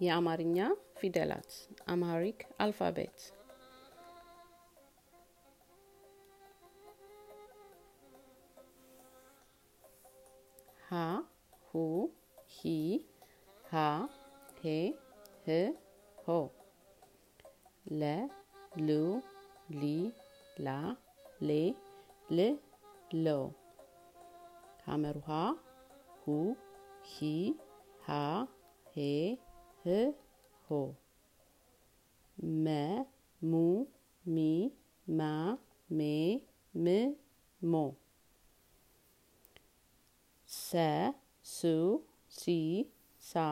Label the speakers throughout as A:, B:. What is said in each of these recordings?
A: የአማርኛ ፊደላት። አምሃሪክ አልፋቤት። ሀ ሁ ሂ ሃ ሄ ህ ሆ። ለ ሉ ሊ ላ ሌ ል ሎ። ሐመሩሃ ሁ ሂ ሃ ሄ हो मैं मू मी मा मे मे मो स सु सी सा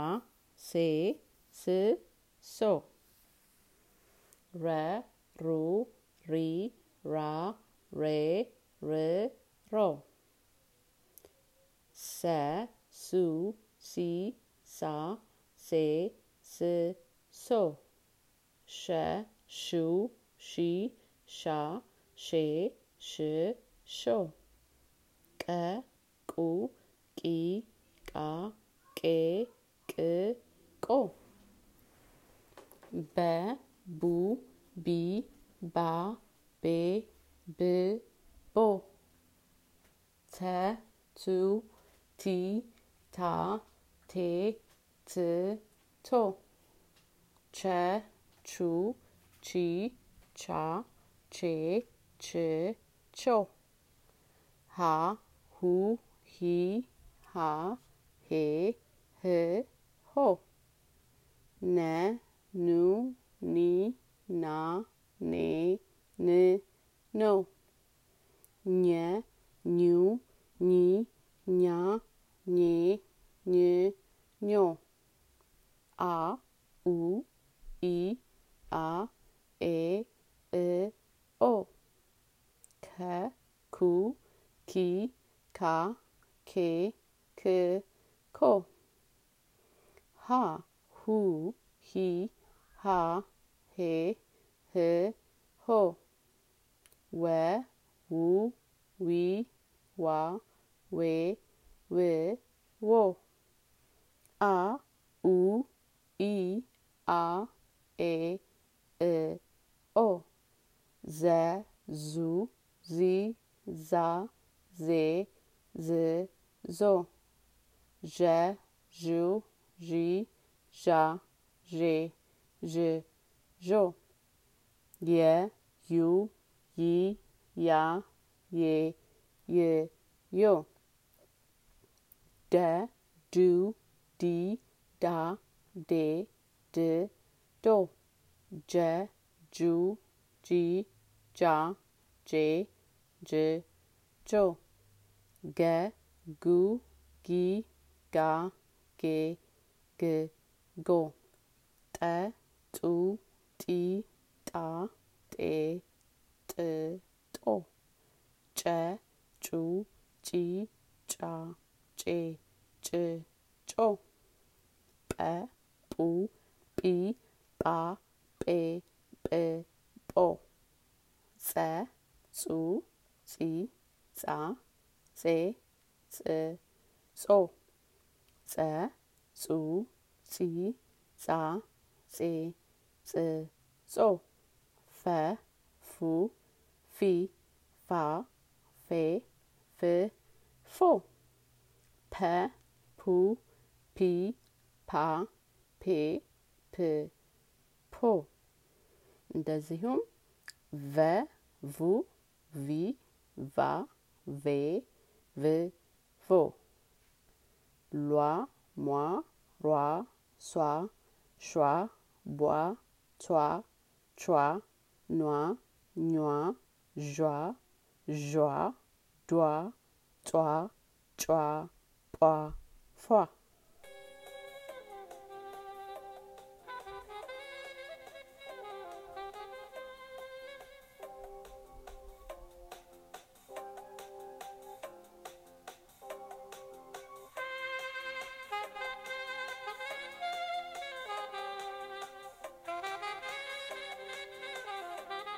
A: से स सो र ru ri ra re re ro sa su si sa se s, so, sh, shu, she, sha, she, sh, sho, k, ku, ki, ka, ke, k, ko, be, bu, bi, ba, be, b, bo, te, tu, ti, ta, te, t. تو چه چو چی چا چه چه چو ها هو هی ها هه هه هو نه نو نی نا نه نه نو nhé nhú nhí nhá nhé nhé nhô a u i a e e o. K ku ki ka ke k ko ha hu he ha he he ho we wu we wa we we wo a u i, a, e, e, o, zu, zi, za, ze, z, zo, že, žu, ži, ža, že, ž, žo, je, ju, ji, ja, je, je, jo. De, do, di, da, de, di, do, je, ju, ji, ja, je, je, jo, ge, gu, gi, ga, ge, ge, go, da, tu, ti, ta, te, te, to, che, chu, chi, cha, che, che, cho, pe, u, pi, pa, pe, pe, po. Tse, tsu, tsi, tsa, tse, tse, so. Tse, tsu, tsi, tsa, tse, tse, so. Fe, fu, fi, fa, fe, fe, fo. Pe, pu, pi, pa, ፔ ፕ ፖ እንደዚሁም ቨ ቡ ቪ ቫ ቬ ቭ ቮ ሏ ሟ ሯ ሷ ሿ ቧ ቷ ቿ ኗ ኟ ዣ ዣ ዷ ጧ ጯ ጧ ፏ